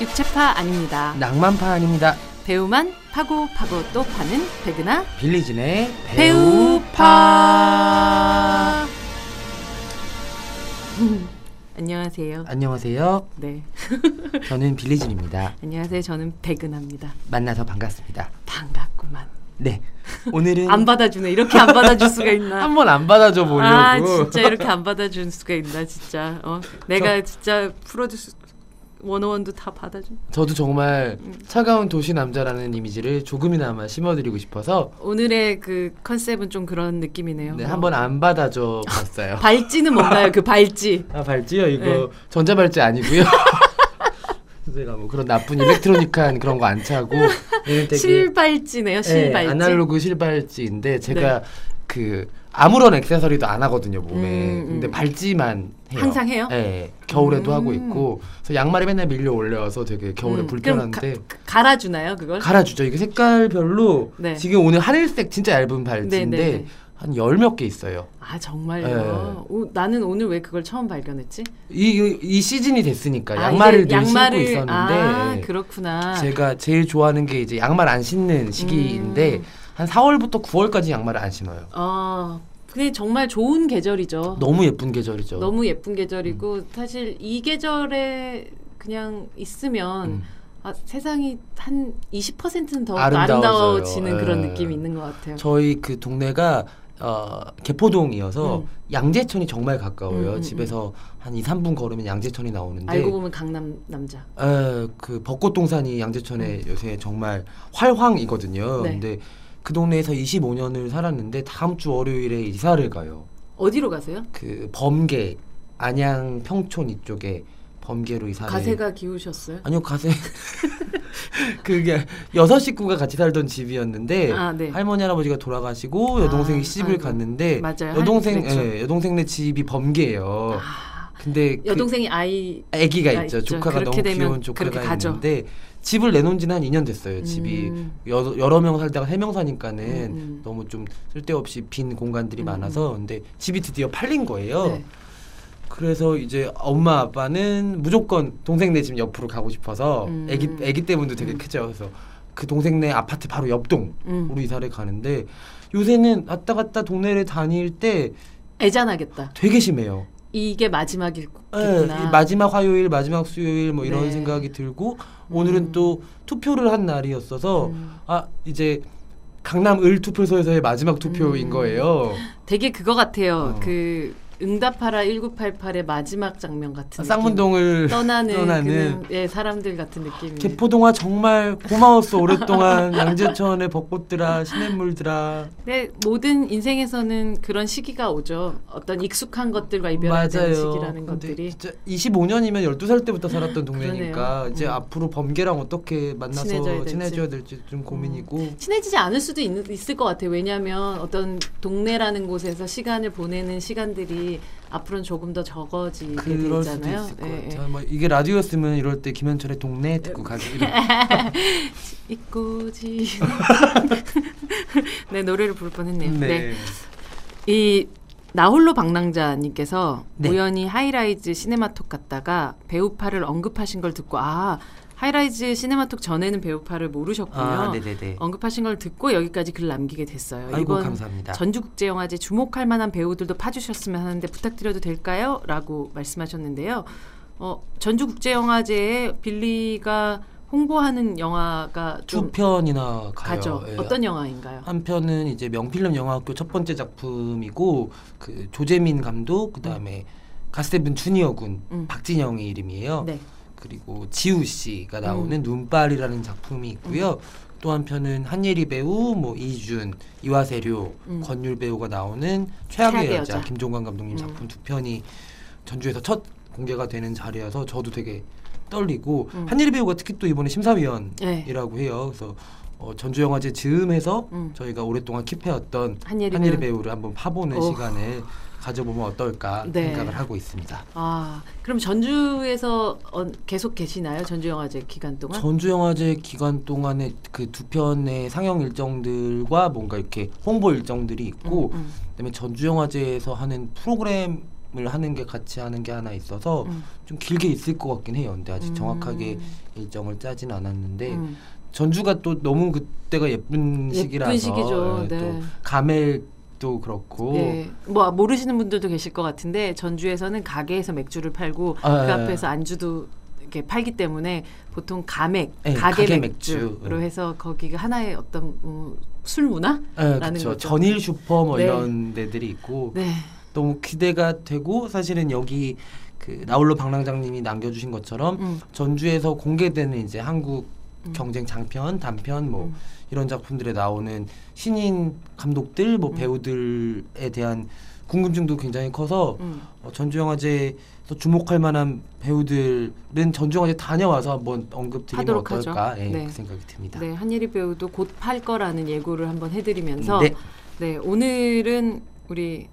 육체파 아닙니다. 낭만파 아닙니다. 배우만 파고 파고 또 파는 백은하 빌리진의 배우파. 안녕하세요. 안녕하세요. 네. 저는 빌리진입니다. 안녕하세요. 저는 백은하입니다. 만나서 반갑습니다. 반갑구만. 네. 오늘은 안 받아주네. 이렇게 안 받아줄 수가 있나? 한 번 안 받아줘 보려고. 아 진짜 이렇게 안 받아줄 수가 있나 진짜. 어 내가 진짜 프로듀스 원어원도 다 받아줘. 저도 정말 음. 차가운 도시 남자라는 이미지를 조금이나마 심어드리고 싶어서 오늘의 그 컨셉은 좀 그런 느낌이네요. 네, 어. 한번 안 받아줘 봤어요. 발찌는 뭔가요? 그 발찌. 아 발찌요? 이거 네. 전자발찌 아니고요. 제가 뭐 그런 나쁜 일렉트로닉한 그런 거 안 차고 되게 실발찌네요. 실발찌. 네, 아날로그 실발찌인데 제가 그 아무런 액세서리도 안 하거든요 몸에. 음, 음. 근데 발찌만 해요. 항상 해요? 네, 겨울에도 음. 하고 있고. 그래서 양말이 맨날 밀려 올려서 되게 겨울에 음, 불편한데 그럼 가, 갈아주나요 그걸? 갈아주죠. 이게 색깔별로 네. 지금 오늘 하늘색 진짜 얇은 발찌인데 네, 네, 네. 한열 몇 개 있어요. 아 정말요? 네. 오, 나는 오늘 왜 그걸 처음 발견했지? 이, 이, 이 시즌이 됐으니까 아, 양말을 늘 신고 있었는데 아 그렇구나. 제가 제일 좋아하는 게 이제 양말 안 신는 시기인데 음. 한 4월부터 9월까지 양말을 안 신어요. 어, 근데 정말 좋은 계절이죠. 너무 예쁜 계절이죠. 너무 예쁜 계절이고 사실 이 계절에 그냥 있으면 음. 아, 세상이 한 20%는 더. 아름다워지는 그런 예. 느낌이 있는 것 같아요. 저희 그 동네가 어, 개포동이어서 음. 양재천이 정말 가까워요. 음, 음, 집에서 한 2, 3분 걸으면 양재천이 나오는데 알고 보면 강남 남자. 에, 그 벚꽃 동산이 양재천에 요새 정말 활황이거든요. 네. 근데 그 동네에서 25년을 살았는데 다음 주 월요일에 이사를 가요. 어디로 가세요? 그 범계 안양 평촌 이쪽에 범계로 이사를 가세가 기우셨어요? 아니요 가세 그게 여섯 식구가 같이 살던 집이었는데 아, 네. 할머니 할아버지가 돌아가시고 여동생이 아, 시집을 아이고. 갔는데 맞아요. 여동생. 예, 여동생네 집이 범계예요. 아, 근데 그 여동생이 아이 아기가 가 있죠. 조카가 너무 귀여운 조카가 그렇게 가죠. 집을 내놓은 지는 한 2년 됐어요. 집이 음. 여, 여러 명 살다가 세 명 사니까는 음, 음. 너무 좀 쓸데없이 빈 공간들이 음, 많아서 근데 집이 드디어 팔린 거예요. 네. 그래서 이제 엄마 아빠는 무조건 동생네 집 옆으로 가고 싶어서 음. 애기 애기 때문도 되게 음. 크죠. 그래서 그 동생네 아파트 바로 옆동으로 음. 이사를 가는데 요새는 왔다 갔다 동네를 다닐 때 애잔하겠다. 되게 심해요. 이게 예, 마지막이겠구나. 이 마지막 화요일, 마지막 수요일 뭐 이런 네. 생각이 들고 오늘은 음. 또 투표를 한 날이었어서 음. 아 이제 강남 을 투표소에서의 마지막 투표인 음. 거예요. 되게 그거 같아요. 어. 그 응답하라 1988의 마지막 장면 같은 느낌. 쌍문동을 떠나는, 떠나는 예, 사람들 같은 느낌이. 개포동아 정말 고마웠어 오랫동안 양재천의 벚꽃들아 시냇물들아 네, 모든 인생에서는 그런 시기가 오죠. 어떤 익숙한 것들과 이별해야 되는 시기라는 것들이 진짜 25년이면 12살 때부터 살았던 동네니까 그러네요. 이제 음. 앞으로 범계랑 어떻게 만나서 친해져야. 음. 친해져야 될지 좀 고민이고 친해지지 않을 수도 있, 있을 것 같아요. 왜냐하면 어떤 동네라는 곳에서 시간을 보내는 시간들이 앞으로는 조금 더 적어지게 그럴 수도 되잖아요. 있을 것 예, 예. 같아요. 뭐 이게 라디오였으면 이럴 때 김현철의 동네 듣고 가기 잊고지. 네 노래를 부를 뻔했네요. 네. 네. 이 나홀로 방랑자님께서 네. 우연히 하이라이즈 시네마톡 갔다가 배우파를 언급하신 걸 듣고 아 하이라이즈 시네마톡 전에는 배우파를 모르셨군요. 아. 언급하신 걸 듣고 여기까지 글 남기게 됐어요. 아이고 이번 감사합니다. 전주국제영화제 주목할 만한 배우들도 파주셨으면 하는데 부탁드려도 될까요? 라고 말씀하셨는데요. 어, 전주국제영화제에 빌리가 홍보하는 영화가 두좀 편이나 가요. 가죠. 예. 어떤 영화인가요? 한 편은 이제 명필름 영화학교 첫 번째 작품이고 그 조재민 감독 그다음에 가스데븐 주니어 군 음. 박진영의 이름이에요. 네. 그리고 지우 씨가 나오는 음. 눈발이라는 작품이 있고요. 또 한편은 한예리 배우, 뭐 이준, 이화세료, 음. 권율 배우가 나오는 최악의, 최악의 여자, 여자. 김종관 감독님 음. 작품 두 편이 전주에서 첫 공개가 되는 자리여서 저도 되게 떨리고 음. 한예리 배우가 특히 또 이번에 심사위원이라고 네. 해요. 그래서 어, 전주 영화제 즈음해서 음. 저희가 오랫동안 킵해왔던 한예리, 한예리 배우. 배우를 한번 파보는 오. 시간을 가져보면 어떨까 네. 생각을 하고 있습니다. 아, 그럼 전주에서 어, 계속 계시나요? 전주 영화제 기간 동안? 전주 영화제 기간 동안에 그 두 편의 상영 일정들과 뭔가 이렇게 홍보 일정들이 있고 음, 음. 그다음에 전주 영화제에서 하는 프로그램 하는 게 같이 하는 게 하나 있어서 음. 좀 길게 있을 것 같긴 해요. 근데 아직 음. 정확하게 일정을 짜진 않았는데 음. 전주가 또 너무 그때가 예쁜 시기라서 시기죠. 예, 네. 또 감 액도 그렇고 네. 뭐 모르시는 분들도 계실 것 같은데 전주에서는 가게에서 맥주를 팔고 아, 그 예. 앞에서 안주도 이렇게 팔기 때문에 보통 가맥, 네, 가게, 가게 맥주로 맥주. 네. 해서 거기가 하나의 어떤 음, 술 문화? 예, 라는 그쵸. 거죠. 전일 슈퍼 뭐 네. 이런 데들이 있고 네. 너무 기대가 되고 사실은 여기 그 라울로 방랑장님이 남겨주신 것처럼 음. 전주에서 공개되는 이제 한국 음. 경쟁 장편, 단편 뭐 음. 이런 작품들에 나오는 신인 감독들, 뭐 음. 배우들에 대한 궁금증도 굉장히 커서 음. 어, 전주영화제에서 주목할 만한 배우들은 전주영화제 다녀와서 한번 언급드리면. 어떨까 예, 네. 그 생각이 듭니다. 네, 한예리 배우도 곧 팔 거라는 예고를 한번 해드리면서 네. 네, 오늘은 우리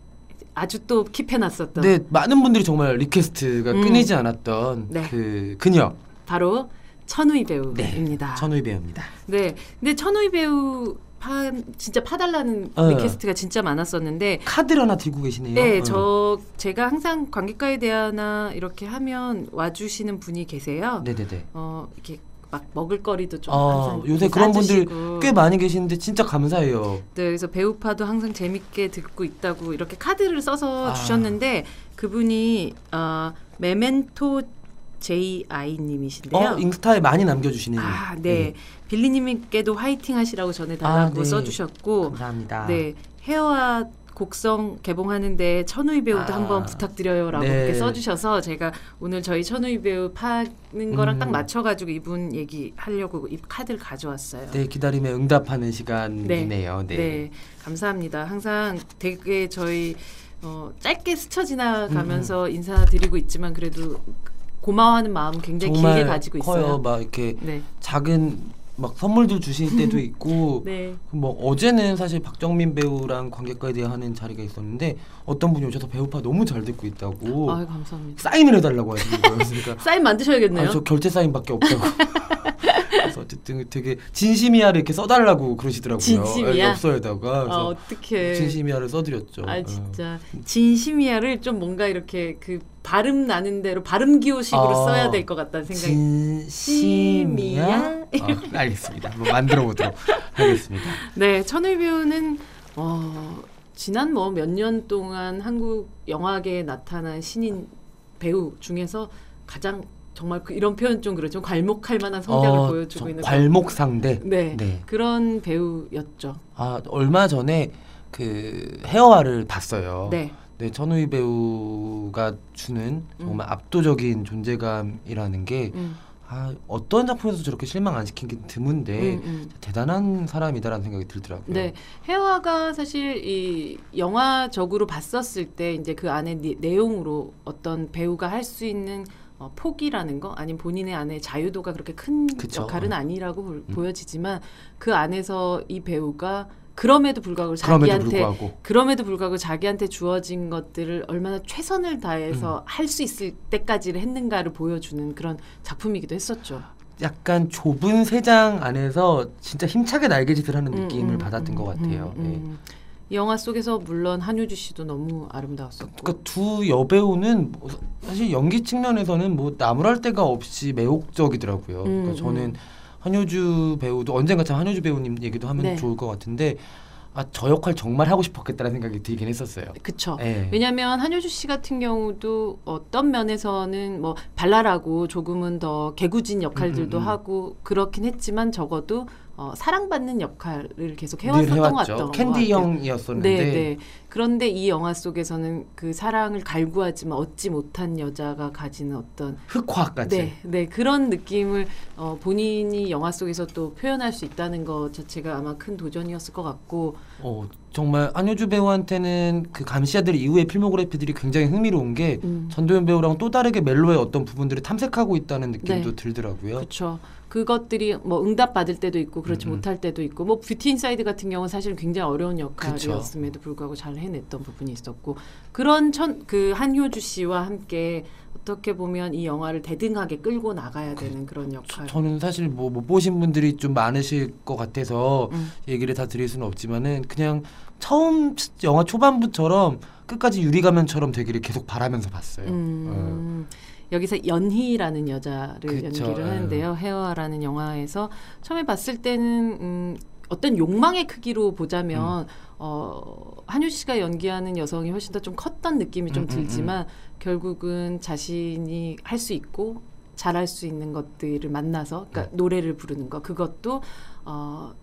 아주 또 keep해놨었던 네, 많은 분들이 정말 request가 음. 끊이지 않았던 네. 그 그녀 바로 천우희 배우입니다. 천우희 배우입니다. 네, 근데 천우희 배우 파 진짜 파달라는 어. request가 진짜 많았었는데 카드를 하나 들고 계시네요. 네, 어. 저 제가 항상 관객과의 대화나 이렇게 하면 와주시는 분이 계세요. 네네네. 어 이렇게 막 먹을거리도 좀 어, 항상 요새 그런 분들. 꽤 많이 계시는데 진짜 감사해요. 네, 그래서 배우파도 항상 재밌게 듣고 있다고 이렇게 카드를 써서 아. 주셨는데 그분이 어, 메멘토 JI님이신데요. 어, 인스타에 많이 남겨주시는. 아, 네. 빌리님께도 화이팅 하시라고 전해달라고 아, 네. 써주셨고, 감사합니다. 네. 헤어와 곡성 개봉하는데 천우희 배우도 아. 한번 부탁드려요라고 네. 이렇게 써주셔서 제가 오늘 저희 천우희 배우 파는 거랑 음. 딱 맞춰가지고 이분 얘기 하려고 이 카드를 가져왔어요. 네, 기다림에 응답하는 시간이네요. 네. 네, 감사합니다. 항상 되게 저희 어, 짧게 스쳐 지나가면서 인사드리고 있지만 그래도 고마워하는 마음 굉장히 길게 가지고 커요. 있어요. 막 이렇게 네, 작은 막 선물들 주실 때도 있고 네, 뭐 어제는 사실 박정민 배우랑 관객과에 하는 자리가 있었는데 어떤 분이 오셔서 배우파 너무 잘 듣고 있다고 아 감사합니다. 사인을 해달라고 하시는 거예요. 그러니까 사인 만드셔야겠네요. 아, 저 결제 사인밖에 없다고. 그래서 어쨌든 되게 진심이야를 이렇게 써달라고 그러시더라고요. 진심이야? 엽서에다가 아 어떻게? 진심이야를 써드렸죠. 아 어. 진짜 진심이야를 좀 뭔가 이렇게 그 발음 나는 대로 발음 기호식으로 아, 써야 될 것 같다는 생각이. 진심이야? 아, 알겠습니다. 한번 만들어 보도록 하겠습니다. 네, 천을 배우는 어, 지난 뭐 몇 년 동안 한국 영화계에 나타난 신인 배우 중에서 가장 정말 그 이런 표현 좀 그렇죠. 괄목할 만한 성장을 어, 보여주고 저 있는 괄목 상대. 네, 네. 그런 배우였죠. 아 얼마 전에 그 헤어화를 봤어요. 네, 네, 천우희 배우가 주는 정말 압도적인 존재감이라는 게 음, 아, 어떤 작품에서 저렇게 실망 안 시킨 게 드문데 음, 음. 대단한 사람이다라는 생각이 들더라고요. 네, 해화가 사실 이 영화적으로 봤었을 때 이제 그 안에 니- 내용으로 어떤 배우가 할 수 있는 어, 폭이라는 거 아니면 본인의 안에 자유도가 그렇게 큰 그쵸. 역할은 어. 아니라고 보- 음. 보여지지만 그 안에서 이 배우가 그럼에도 불구하고 그럼에도 자기한테 불구하고 그럼에도 불구하고 자기한테 주어진 것들을 얼마나 최선을 음. 다해서 할수 있을 때까지를 했는가를 보여주는 그런 작품이기도 했었죠. 약간 좁은 세장 안에서 진짜 힘차게 날개짓을 하는 음, 느낌을 음, 받았던 음, 것 같아요. 음, 네. 음. 이 영화 속에서 물론 한효주 씨도 너무 아름다웠었고. 그러니까 두 여배우는 뭐 사실 연기 측면에서는 뭐 나무랄 데가 없이 매혹적이더라고요. 음, 그러니까 저는 음. 한효주 배우도 언젠가 참 한효주 배우님 얘기도 하면 네. 좋을 것 같은데 아 저 역할 정말 하고 싶었겠다는 생각이 들긴 했었어요. 그쵸. 네. 왜냐하면 한효주 씨 같은 경우도 어떤 면에서는 뭐 발랄하고 조금은 더 개구진 역할들도 음, 음, 음. 하고 그렇긴 했지만 적어도 어, 사랑받는 역할을 계속 늘 해왔었던 것. 같던 캔디. 형이었었는데 네, 네. 그런데 이 영화 속에서는 그 사랑을 갈구하지만 얻지 못한 여자가 가지는 어떤 흑화까지. 네, 네 그런 느낌을 어, 본인이 영화 속에서 또 표현할 수 있다는 것 자체가 아마 큰 도전이었을 것 같고 어 정말 한효주 배우한테는 그 감시자들 이후의 필모그래피들이 굉장히 흥미로운 게 음. 전도연 배우랑 또 다르게 멜로의 어떤 부분들을 탐색하고 있다는 느낌도 네. 들더라고요. 그렇죠. 그것들이 뭐 응답 받을 때도 있고 그렇지 음, 음. 못할 때도 있고 뭐 뷰티 인사이드 같은 경우는 사실 굉장히 어려운 역할이었음에도 불구하고 잘 해냈던 부분이 있었고 그런 천, 그 한효주 씨와 함께 어떻게 보면 이 영화를 대등하게 끌고 나가야 되는 그런 역할. 저 는 사실 뭐 못 보신 분들이 좀 많으실 것 같아서 음. 얘기를 다 드릴 수는 없지만은 그냥 처음 영화 초반부처럼 끝까지 유리 가면처럼 되기를 계속 바라면서 봤어요. 음, 여기서 연희라는 여자를 그쵸, 연기를 예. 하는데요. 헤어라는 영화에서 처음에 봤을 때는 음, 어떤 욕망의 크기로 보자면 음. 어, 한유 씨가 연기하는 여성이 훨씬 더 좀 컸던 느낌이 좀 음, 음, 들지만 결국은 자신이 할 수 있고 잘할 수 있는 것들을 만나서 그러니까 네. 노래를 부르는 거 그것도 어,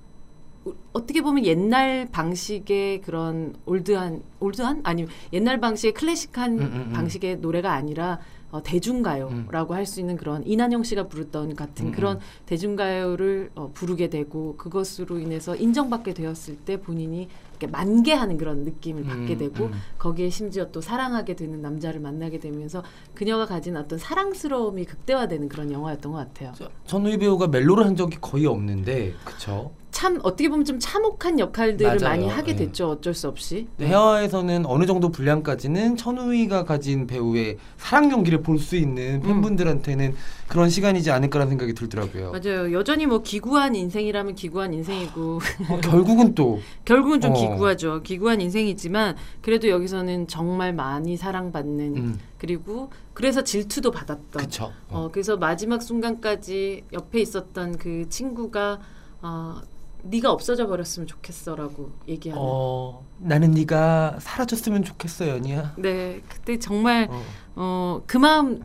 우- 어떻게 보면 옛날 방식의 그런 올드한 올드한 아니면 옛날 방식의 클래식한 음, 음, 음. 방식의 노래가 아니라 어, 대중가요라고 할수 있는 그런 이난영 씨가 부르던 같은 음, 그런 대중가요를 어, 부르게 되고 그것으로 인해서 인정받게 되었을 때 본인이 이렇게 만개하는 그런 느낌을 받게 음, 되고 음. 거기에 심지어 또 사랑하게 되는 남자를 만나게 되면서 그녀가 가진 어떤 사랑스러움이 극대화되는 그런 영화였던 것 같아요. 저- 전우희 배우가 멜로를 한 적이 거의 없는데 그쵸? 참 어떻게 보면 좀 참혹한 역할들을 맞아요. 많이 하게 네. 됐죠. 어쩔 수 없이. 네. 헤어에서는 어느 정도 분량까지는 천우희가 가진 배우의 사랑 연기를 볼 수 있는 팬분들한테는 그런 시간이지 않을까라는 생각이 들더라고요. 맞아요. 여전히 뭐 기구한 인생이라면 기구한 인생이고 어, 결국은 또 결국은 좀 어. 기구하죠. 기구한 인생이지만 그래도 여기서는 정말 많이 사랑받는 음, 그리고 그래서 질투도 받았던. 그쵸. 어. 어, 그래서 마지막 순간까지 옆에 있었던 그 친구가 어, 네가 없어져 버렸으면 좋겠어라고 얘기하는. 어, 나는 네가 사라졌으면 좋겠어 연희야. 네, 그때 정말 어. 어, 그 마음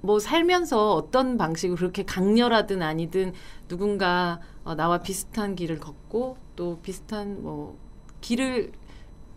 뭐 살면서 어떤 방식으로 그렇게 강렬하든 아니든 누군가 어, 나와 비슷한 길을 걷고 또 비슷한 뭐 길을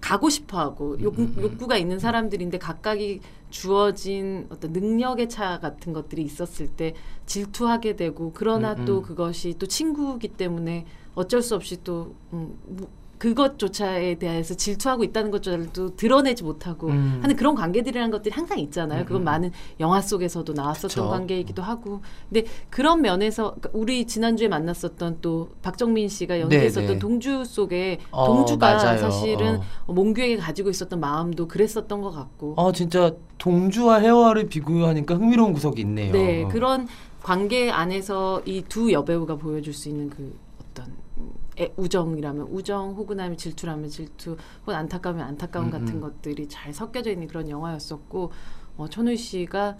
가고 싶어하고 욕, 음, 음. 욕구가 있는 사람들인데 각각이 주어진 어떤 능력의 차 같은 것들이 있었을 때 질투하게 되고 그러나 음, 음. 또 그것이 또 친구이기 때문에 어쩔 수 없이 또 음, 무- 그것조차에 대해서 질투하고 있다는 것조차도 드러내지 못하고 음. 하는 그런 관계들이라는 것들이 항상 있잖아요. 그건 음, 음. 많은 영화 속에서도 나왔었던 그쵸. 관계이기도 하고. 근데 그런 면에서 그러니까 우리 지난주에 만났었던 또 박정민 씨가 연기했었던 네, 네. 동주 속에 어, 동주가 맞아요. 사실은 어. 몽규에게 가지고 있었던 마음도 그랬었던 것 같고. 어 진짜 동주와 헤어를 비교하니까 흥미로운 구석이 있네요. 네, 어. 그런 관계 안에서 이 두 여배우가 보여줄 수 있는 그 애- 우정이라면 우정 혹은 아니면 질투라면 질투 혹은 안타까우면 안타까움 음, 같은 음. 것들이 잘 섞여져 있는 그런 영화였었고 어, 천우 씨가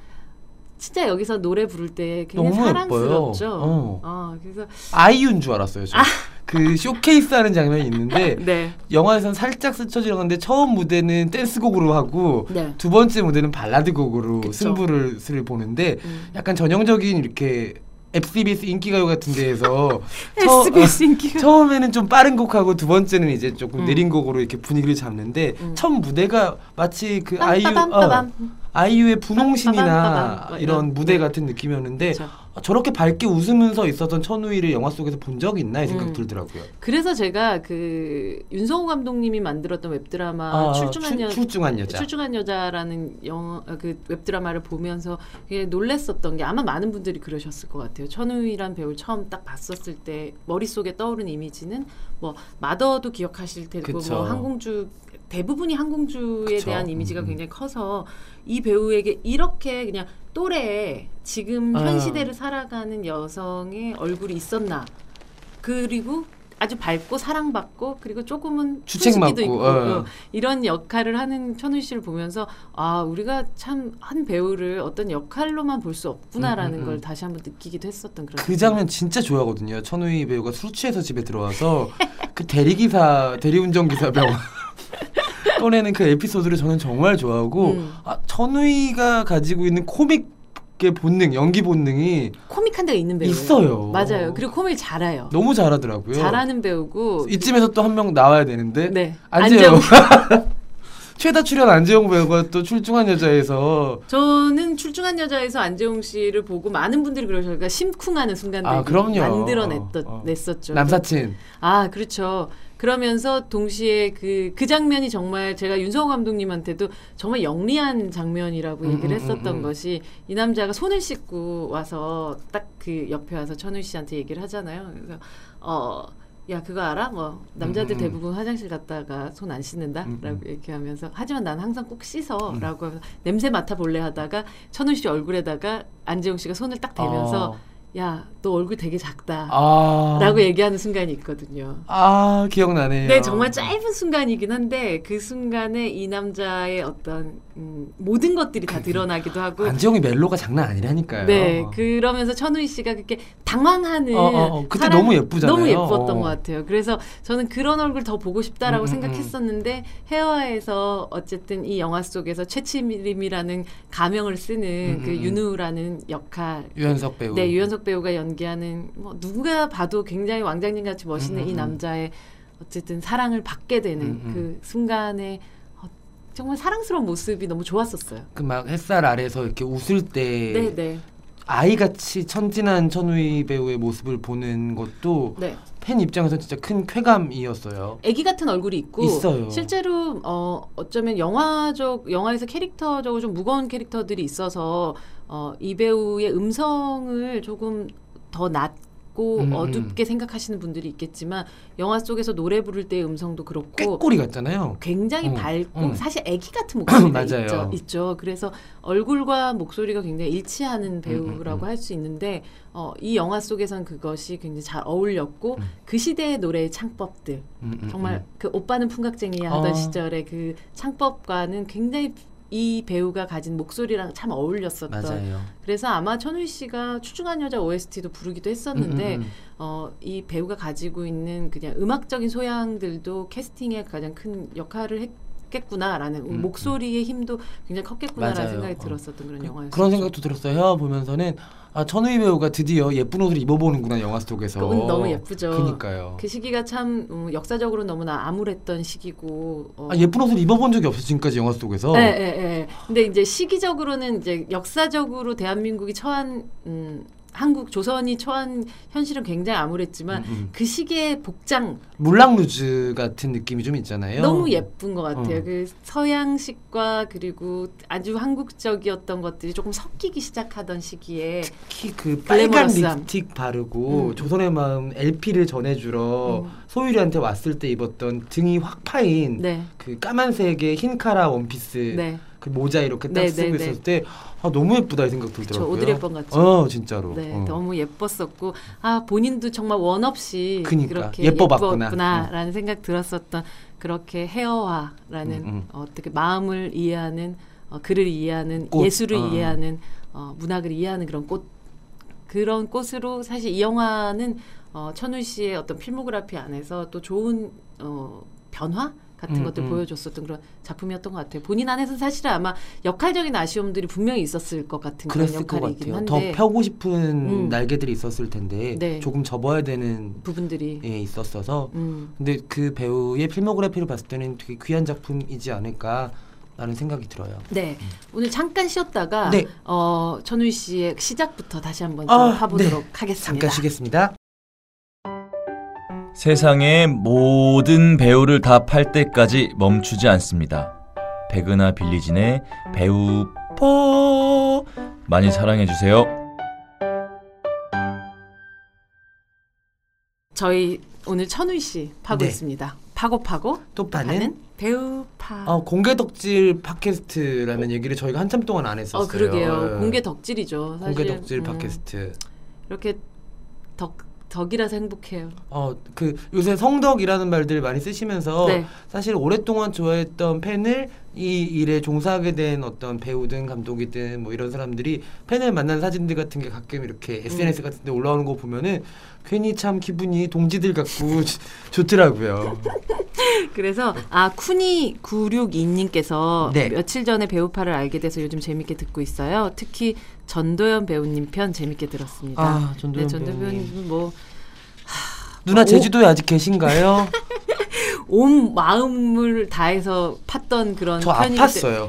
진짜 여기서 노래 부를 때 굉장히 사랑스럽죠. 어. 어, 그래서 아이유인 줄 알았어요. 저. 그 쇼케이스 하는 장면이 있는데 네, 영화에선 살짝 스쳐 지나갔는데 처음 무대는 댄스곡으로 하고 네. 두 번째 무대는 발라드 곡으로 그쵸. 승부를 를 보는데 음. 약간 전형적인 이렇게 SBS 인기가요 같은 데에서 처- SBS 인기가 처음에는 좀 빠른 곡하고 두 번째는 이제 조금 음. 느린 곡으로 이렇게 분위기를 잡는데 음. 첫 무대가 마치 그 아이유 어. 아이유의 분홍신이나. 이런 무대 네. 같은 느낌이었는데 그쵸. 아, 저렇게 밝게 웃으면서 있었던 천우희를 영화 속에서 본 적이 있나 이 생각이 음. 들더라고요. 그래서 제가 그 윤성호 감독님이 만들었던 웹드라마 아, 출중한 출- 여 출중한 여자. 출중한 여자라는 영화 어, 그 웹드라마를 보면서 놀랬었던 게 아마 많은 분들이 그러셨을 것 같아요. 천우희란 배우를 처음 딱 봤었을 때 머릿속에 떠오른 이미지는 뭐 마더도 기억하실 테고 그쵸. 뭐 항공주 대부분이 항공주에 그쵸. 대한 이미지가 음, 음. 굉장히 커서 이 배우에게 이렇게 그냥 또래 지금 현 아. 시대를 살아가는 여성의 얼굴이 있었나 그리고 아주 밝고 사랑받고 그리고 조금은 주책 후지기도 맞고, 있고 어. 어, 이런 역할을 하는 천우 씨를 보면서 아 우리가 참 한 배우를 어떤 역할로만 볼 수 없구나라는 음, 음, 음. 걸 다시 한번 느끼기도 했었던 그런 그 장면 진짜 좋아하거든요. 천우희 배우가 술 취해서 집에 들어와서 그 대리기사 대리운전기사 병 꺼내는 그 에피소드를 저는 정말 좋아하고 음. 아, 천우희가 가지고 있는 코믹의 본능, 연기 본능이 코믹한 데가 있는 배우예요. 있어요. 맞아요. 그리고 코믹 잘해요. 너무 잘하더라고요. 잘하는 배우고 이쯤에서 또 한 명 나와야 되는데 네 안재영 최다 출연 안재영 배우가 또 출중한 여자에서 저는 출중한 여자에서 안재홍 씨를 보고 많은 분들이 그러셨어요. 그러니까 심쿵하는 순간들 아. 만들어냈던 어. 냈었죠. 남사친 아, 그렇죠. 그러면서 동시에 그, 그 장면이 정말 제가 윤성호 감독님한테도 정말 영리한 장면이라고 음, 얘기를 음, 했었던 음, 음. 것이 이 남자가 손을 씻고 와서 딱 그 옆에 와서 천우 씨한테 얘기를 하잖아요. 그래서 어, 야, 그거 알아? 뭐, 남자들 음, 음. 대부분 화장실 갔다가 손 안 씻는다? 음, 라고 음. 얘기하면서, 하지만 난 항상 꼭 씻어. 음. 라고 하면서 냄새 맡아 볼래 하다가, 천우 씨 얼굴에다가 안재홍 씨가 손을 딱 대면서, 어, 야, 너 얼굴 되게 작다. 아. 라고 얘기하는 순간이 있거든요. 아, 기억나네요. 네, 정말 짧은 순간이긴 한데 그 순간에 이 남자의 어떤 음, 모든 것들이 다 드러나기도 하고 안지영의 멜로가 장난 아니라니까요. 네, 그러면서 천우희 씨가 그렇게 당황하는 어, 어, 어. 그때 너무 예쁘잖아요. 너무 예뻤던 어. 것 같아요. 그래서 저는 그런 얼굴 더 보고 싶다라고 음, 음, 생각했었는데 해화에서 어쨌든 이 영화 속에서 최치림이라는 가명을 쓰는 음, 그 음, 음. 윤우라는 역할 유연석 배우. 네, 유연석 배우가 연기하는 뭐 누가 봐도 굉장히 왕장님 같이 멋있는 음, 음, 이 음. 남자의 어쨌든 사랑을 받게 되는 음, 음. 그 순간에 어, 정말 사랑스러운 모습이 너무 좋았었어요. 그 막 햇살 아래서 이렇게 웃을 때 네, 네, 아이같이 천진한 천우희 배우의 모습을 보는 것도 네. 팬 입장에서 진짜 큰 쾌감이었어요. 아기 같은 얼굴이 있고 있어요. 실제로 어 어쩌면 영화적 영화에서 캐릭터적으로 좀 무거운 캐릭터들이 있어서 어 이 배우의 음성을 조금 더 낮 고 음, 음. 어둡게 생각하시는 분들이 있겠지만 영화 속에서 노래 부를 때의 음성도 그렇고 꾀꼬리 같잖아요. 굉장히 음, 밝고 음. 사실 아기 같은 목소리가. 있죠, 있죠. 그래서 얼굴과 목소리가 굉장히 일치하는 배우라고 음, 음. 할수 있는데 어, 이 영화 속에선 그것이 굉장히 잘 어울렸고 음. 그 시대의 노래의 창법들 음, 음, 정말 음. 그 오빠는 풍각쟁이야 하던 어. 시절의 그 창법과는 굉장히 이 배우가 가진 목소리랑 참 어울렸었던 맞아요. 그래서 아마 천우희 씨가 추중한 여자 OST도 부르기도 했었는데 음, 음, 음. 어, 이 배우가 가지고 있는 그냥 음악적인 소양들도 캐스팅에 가장 큰 역할을 했 겠구나라는 음, 목소리의 힘도 굉장히 컸겠구나라는 맞아요. 생각이 어. 들었었던 그런 그, 영화였어요. 그런 생각도 들었어요. 헤어 보면서는 아 천우희 배우가 드디어 예쁜 옷을 입어보는구나 영화 속에서. 그건 너무 예쁘죠. 그니까요. 그 시기가 참 음, 역사적으로 너무나 암울했던 시기고. 어, 아, 예쁜 옷을 입어본 적이 없어 지금까지 영화 속에서. 예, 예, 예. 근데 이제 시기적으로는 이제 역사적으로 대한민국이 처한 음, 한국 조선이 처한 현실은 굉장히 암울했지만 음, 음. 그 시기의 복장 물랑루즈 같은 느낌이 좀 있잖아요. 너무 예쁜 것 같아요. 어. 그 서양식과 그리고 아주 한국적이었던 것들이 조금 섞이기 시작하던 시기에 특히 그 빨간 글래머러스함. 립스틱 바르고 음. 조선의 마음 LP를 전해주러 음. 소율이한테 왔을 때 입었던 등이 확 파인 네, 그 까만색의 흰 카라 원피스 네, 그 모자 이렇게 딱 네, 쓰고 네, 네. 있었을 때 아, 너무 예쁘다 이 생각 저 들더라고요. 오드리 헵번 같죠. 어 진짜로. 네, 어. 너무 예뻤었고 아 본인도 정말 원 없이 그니까, 그렇게 예뻐봤구나. 예뻤구나라는 생각 들었었던 그렇게 헤어화라는 음, 음. 어, 어떻게 마음을 이해하는 어, 글을 이해하는 꽃. 예술을 어. 이해하는 어, 문학을 이해하는 그런 꽃 그런 꽃으로 사실 이 영화는 어, 천우 씨의 어떤 필모그래피 안에서 또 좋은 어, 변화 같은 음, 것들 음. 보여줬었던 그런 작품이었던 것 같아요. 본인 안에서 사실은 아마 역할적인 아쉬움들이 분명히 있었을 것 같은 그런 역할이긴. 한데 더 펴고 싶은 음. 날개들이 있었을 텐데 네. 조금 접어야 되는 부분들이 예, 있었어서 음, 근데 그 배우의 필모그래피를 봤을 때는 되게 귀한 작품이지 않을까 라는 생각이 들어요. 네 오늘 잠깐 쉬었다가 네. 어, 천우희 씨의 시작부터 다시 한번 좀 아, 파보도록 하겠습니다. 잠깐 쉬겠습니다. 세상의 모든 배우를 다 팔 때까지 멈추지 않습니다. 백은하 빌리진의 배우 퍼 많이 사랑해 주세요. 저희 오늘 천우희 씨 파고 네. 있습니다. 파고 파고 또 파는 파는 배우 파. 어, 공개 덕질 팟캐스트라는 얘기를 저희가 한참 동안 안 했었어요. 어 그러게요. 예. 공개 덕질이죠. 사실 공개 덕질 음, 팟캐스트. 이렇게 덕 덕이라서 행복해요. 어 그 요새 성덕이라는 말들 많이 쓰시면서 네. 사실 오랫동안 좋아했던 팬을 이 일에 종사하게 된 어떤 배우든 감독이든 뭐 이런 사람들이 팬을 만난 사진들 같은 게 가끔 이렇게 SNS 같은 데 올라오는 거 보면은 괜히 참 기분이 동지들 같고 좋- 좋더라고요. 그래서 아 쿠니 962님께서 네. 며칠 전에 배우파를 알게 돼서 요즘 재밌게 듣고 있어요. 특히 전도연 배우님 편 재밌게 들었습니다. 아, 전도연 네, 전도연 배우님. 뭐 누나 오. 제주도에 아직 계신가요? 온 마음을 다해서 팠던 그런 저 편이기 아팠어요.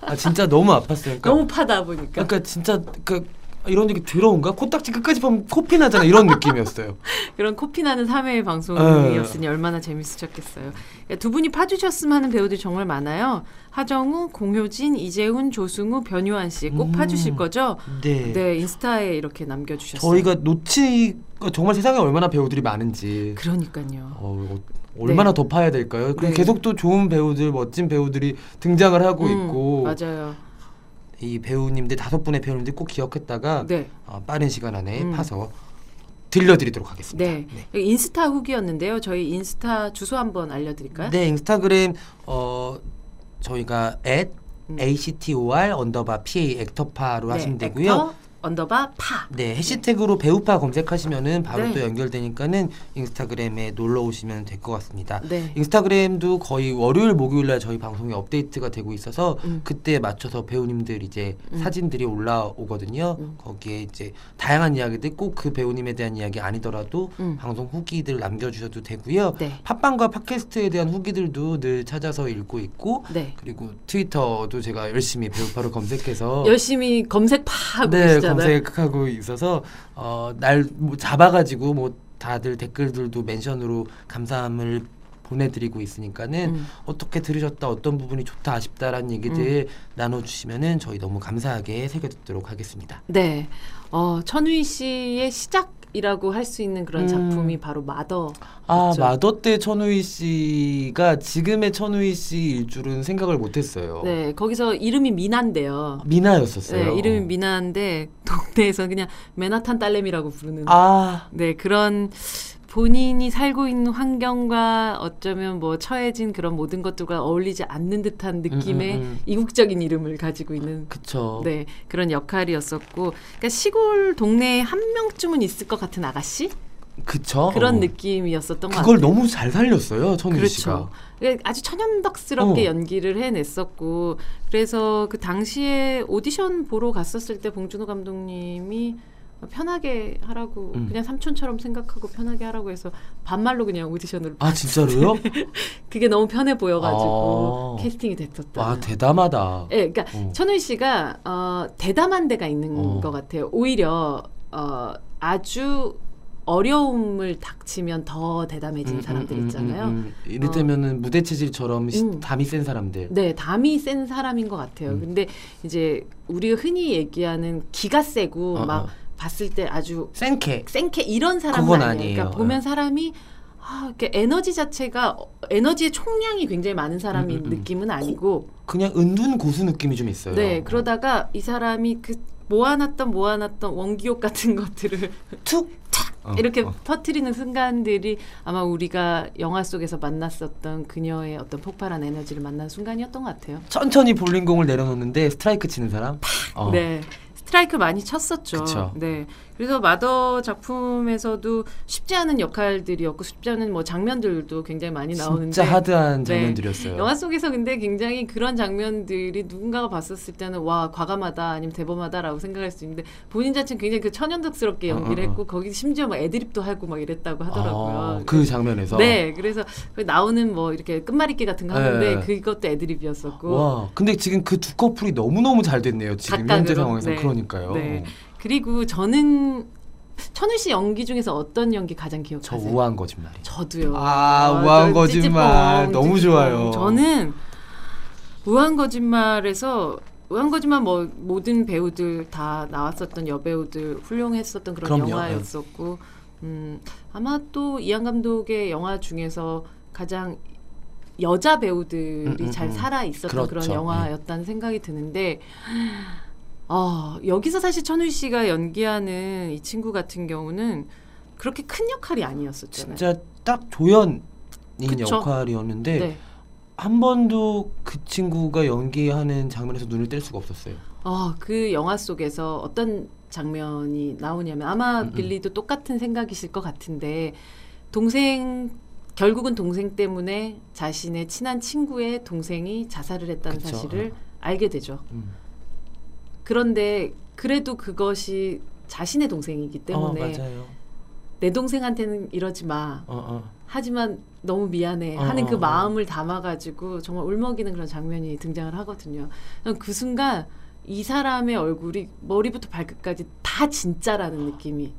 아 진짜 너무 아팠어요. 그러니까, 너무 파다 보니까 그러니까 진짜 그 이런 얘기 들어온가? 코딱지 끝까지 보면 코피 나잖아 이런 느낌이었어요. 그런 코피 나는 3회 방송이었으니 얼마나 재밌으셨겠어요. 그러니까 두 분이 파주셨으면 하는 배우들이 정말 많아요. 하정우, 공효진, 이재훈, 조승우, 변요한 씨꼭 음. 파주실 거죠? 네. 네, 인스타에 이렇게 남겨주셨어요. 저희가 놓치 정말 세상에 얼마나 배우들이 많은지. 그러니까요. 어, 얼마나 더 파야 될까요? 네. 계속 또 좋은 배우들, 멋진 배우들이 등장을 하고 음, 있고 맞아요. 이 배우님들 다섯 분의 배우님들 꼭 기억했다가 네. 어, 빠른 시간 안에 음. 파서 들려드리도록 하겠습니다. 네. 여기 인스타 후기였는데요. 저희 인스타 주소 한번 알려드릴까요? 네, 인스타그램 어 저희가 at 음. actor 언더바 pa actor 파로 하시면 되고요. actor 언더바 파. 네, 해시태그로 배우파 검색하시면은 바로 네. 또 연결되니까는 인스타그램에 놀러 오시면 될 것 같습니다. 네. 인스타그램도 거의 월요일 목요일 날 저희 방송이 업데이트가 되고 있어서 음. 그때에 맞춰서 배우님들 이제 음. 사진들이 올라오거든요. 음. 거기에 이제 다양한 이야기들 꼭 그 배우님에 대한 이야기 아니더라도 음. 방송 후기들 남겨 주셔도 되고요. 네. 팟빵과 팟캐스트에 대한 후기들도 늘 찾아서 읽고 있고 네. 그리고 트위터도 제가 열심히 배우파를 검색해서 열심히 검색파하고 네 계시잖아요. 검색하고 있어서 어 날 뭐 잡아가지고 뭐 다들 댓글들도 멘션으로 감사함을 보내드리고 있으니까는 음. 어떻게 들으셨다 어떤 부분이 좋다 아쉽다라는 얘기들 나눠주시면은 저희 너무 감사하게 새겨듣도록 하겠습니다. 네. 어, 천우희 씨의 시작 이라고 할 수 있는 그런 음. 작품이 바로 마더. 아. 마더 때 천우희 씨가 지금의 천우희 씨일 줄은 생각을 못했어요. 네. 거기서 이름이 미나인데요. 미나였었어요. 네, 이름이 미나인데 동네에서 그냥 맨하탄 딸내미라고 부르는 아 네, 그런 본인이 살고 있는 환경과 어쩌면 뭐 처해진 그런 모든 것들과 어울리지 않는 듯한 느낌의 음, 음, 음. 이국적인 이름을 가지고 있는 그쵸. 네, 그런 역할이었었고 그러니까 시골 동네에 한 명쯤은 있을 것 같은 아가씨 그쵸. 그런 어. 느낌이었었던 것 그걸 같아요. 너무 잘 살렸어요 천우희 그렇죠. 씨가. 그러니까 아주 천연덕스럽게 어. 연기를 해냈었고 그래서 그 당시에 오디션 보러 갔었을 때 봉준호 감독님이 편하게 하라고 음. 그냥 삼촌처럼 생각하고 편하게 하라고 해서 반말로 그냥 오디션을 아 진짜로요? 그게 너무 편해 보여가지고 아. 캐스팅이 됐었다. 와 대담하다. 예, 그러니까 어. 천우희 씨가 어, 대담한 데가 있는 어. 것 같아요. 오히려 어, 아주 어려움을 닥치면 더 대담해진 음, 사람들 음, 음, 있잖아요. 음, 음. 이를테면은 무대 체질처럼 시- 음. 담이 센 사람들. 네, 담이 센 사람인 것 같아요. 음. 근데 이제 우리가 흔히 얘기하는 기가 세고 어, 막 어. 봤을 때 아주 센케. 센케 이런 사람은 아니에요. 그러니까 보면 사람이 아, 이렇게 에너지 자체가 어, 에너지의 총량이 굉장히 많은 사람이 음, 음, 음. 느낌은 아니고 그냥 은둔 고수 느낌이 좀 있어요. 네 그러다가 이 사람이 그 모아놨던 모아놨던 원기옥 같은 것들을 툭 어, 이렇게 어. 퍼뜨리는 순간들이 아마 우리가 영화 속에서 만났었던 그녀의 어떤 폭발한 에너지를 만난 순간이었던 것 같아요. 천천히 볼링공을 내려놓는데 스트라이크 치는 사람. 어. 네. 스트라이크 많이 쳤었죠. 그쵸. 네. 그래서 마더 작품에서도 쉽지 않은 역할들이었고 쉽지 않은 뭐 장면들도 굉장히 많이 나오는데 진짜 하드한 네. 장면들이었어요. 영화 속에서 근데 굉장히 그런 장면들이 누군가가 봤었을 때는 와 과감하다 아니면 대범하다라고 생각할 수 있는데 본인 자체는 굉장히 그 천연덕스럽게 연기를 어, 어, 어. 했고 거기 심지어 막 애드립도 하고 막 이랬다고 하더라고요. 아, 그 장면에서. 네, 그래서 그 나오는 뭐 이렇게 끝말잇기 같은 거 하는데 네. 그것도 애드립이었었고 와, 근데 지금 그 두 커플이 너무 너무 잘 됐네요. 지금 현재 각각으로. 상황에서 네. 그러니까요. 네. 그리고 저는 천우 씨 연기 중에서 어떤 연기 가장 저 기억하세요? 우아한 거짓말이. 저도요. 아, 저 우아한 거짓말. 찌찌뽕, 너무 찌찌뽕. 좋아요. 저는 우아한 거짓말에서 우아한 거짓말 뭐 모든 배우들 다 나왔었던 여배우들 훌륭했었던 그런 그럼요. 영화였었고 음, 아마 또 이한 감독의 영화 중에서 가장 여자 배우들이 음, 음, 잘 음. 살아 있었던 그런 그렇죠. 영화였다는 생각이 드는데 어, 여기서 사실 천우 씨가 연기하는 이 친구 같은 경우는 그렇게 큰 역할이 아니었었잖아요. 진짜 딱 조연인 그쵸. 역할이었는데 네. 한 번도 그 친구가 연기하는 장면에서 눈을 뗄 수가 없었어요. 어, 그 영화 속에서 어떤 장면이 나오냐면 아마 음, 음. 빌리도 똑같은 생각이실 것 같은데 동생 결국은 동생 때문에 자신의 친한 친구의 동생이 자살을 했다는 그쵸. 사실을 알게 되죠. 음. 그런데 그래도 그것이 자신의 동생이기 때문에 어. 내 동생한테는 이러지 마. 어, 어. 하지만 너무 미안해 어, 하는 그 어, 어. 마음을 담아가지고 정말 울먹이는 그런 장면이 등장을 하거든요. 그그 순간 이 사람의 얼굴이 머리부터 발끝까지 다 진짜라는 느낌이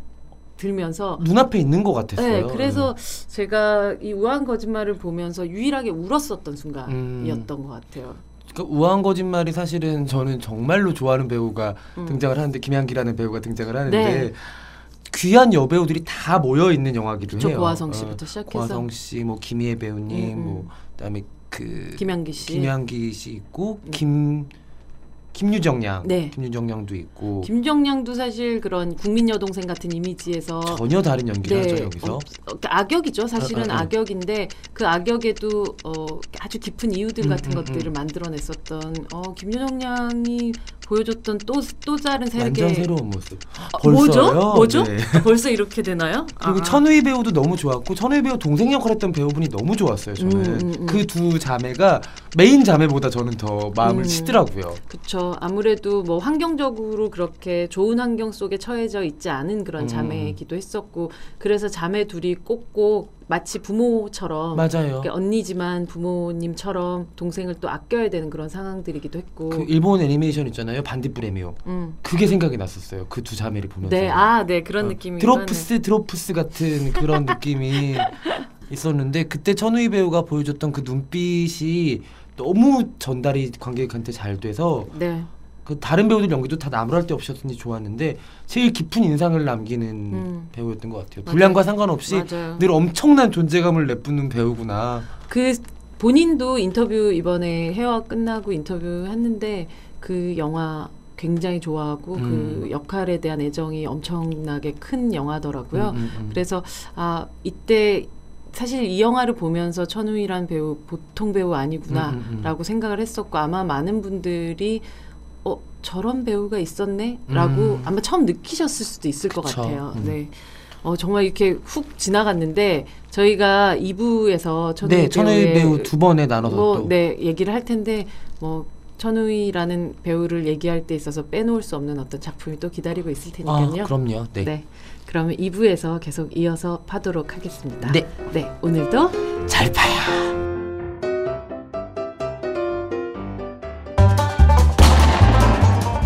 들면서 눈앞에 있는 것 같았어요. 네, 그래서 제가 이 우아한 거짓말을 보면서 유일하게 울었었던 순간이었던 음. 것 같아요. 그러니까 우아한 거짓말이 사실은 저는 정말로 좋아하는 배우가 음. 등장을 하는데 김양기라는 배우가 등장을 하는데 네. 귀한 여배우들이 다 모여 있는 영화기도 저 해요. 고화성 어, 씨부터 시작해서 고화성 씨, 뭐 김희애 배우님, 음, 음. 뭐 그다음에 그 김양기 씨. 김양기 씨 있고 음. 김 김유정 양, 네. 김유정 양도 있고 김정양도 사실 그런 국민 여동생 같은 이미지에서 전혀 다른 연기를 하죠 네, 여기서. 어, 어, 악역이죠. 사실은 아, 아, 아. 악역인데 그 악역에도 어, 아주 깊은 이유들 음, 같은 음, 것들을 음. 만들어냈었던 어, 김유정 양이 보여줬던 또 또 다른 완전 세계 새로운 모습. 어, 벌써요? 뭐죠? 뭐죠? 네. 벌써 이렇게 되나요? 그리고 아. 천우희 배우도 너무 좋았고 천우희 배우 동생 역할했던 배우분이 너무 좋았어요. 저는 음, 음, 음. 그두 자매가 메인 자매보다 저는 더 마음을 음. 치더라고요. 그렇죠. 아무래도 뭐 환경적으로 그렇게 좋은 환경 속에 처해져 있지 않은 그런 음. 자매이기도 했었고 그래서 자매 둘이 꼭꼭 마치 부모처럼 맞아요. 언니지만 부모님처럼 동생을 또 아껴야 되는 그런 상황들이기도 했고. 그 일본 애니메이션 있잖아요. 반딧불에미오. 음. 그게 생각이 났었어요. 그 두 자매를 보면서. 네, 아, 네 그런 어, 느낌이. 드로프스 드로프스 같은 그런 느낌이 있었는데 그때 천우희 배우가 보여줬던 그 눈빛이 너무 전달이 관객한테 잘 돼서 네. 그 다른 배우들 연기도 다 나무랄 데 없었는지 좋았는데 제일 깊은 인상을 남기는 음. 배우였던 것 같아요. 분량과 상관없이 맞아요. 늘 엄청난 존재감을 내뿜는 배우구나. 그 본인도 인터뷰 이번에 해와 끝나고 인터뷰 했는데 그 영화 굉장히 좋아하고 그 음. 역할에 대한 애정이 엄청나게 큰 영화더라고요. 음, 음, 음. 그래서 아 이때 사실 이 영화를 보면서 천우희란 배우 보통 배우 아니구나라고 음, 음, 음. 생각을 했었고 아마 많은 분들이 어 저런 배우가 있었네라고 음. 아마 처음 느끼셨을 수도 있을 것 그쵸. 같아요. 음. 네. 어 정말 이렇게 훅 지나갔는데 저희가 2부에서 천우희 네, 천우희 배우의 배우 두 번에 나눠서 뭐, 또 네, 얘기를 할 텐데 뭐 천우희라는 배우를 얘기할 때 있어서 빼놓을 수 없는 어떤 작품이 또 기다리고 있을 아, 테니까요. 그럼요. 네. 네. 그러면 2부에서 계속 이어서 파도록 하겠습니다. 네. 네, 오늘도 잘 봐요.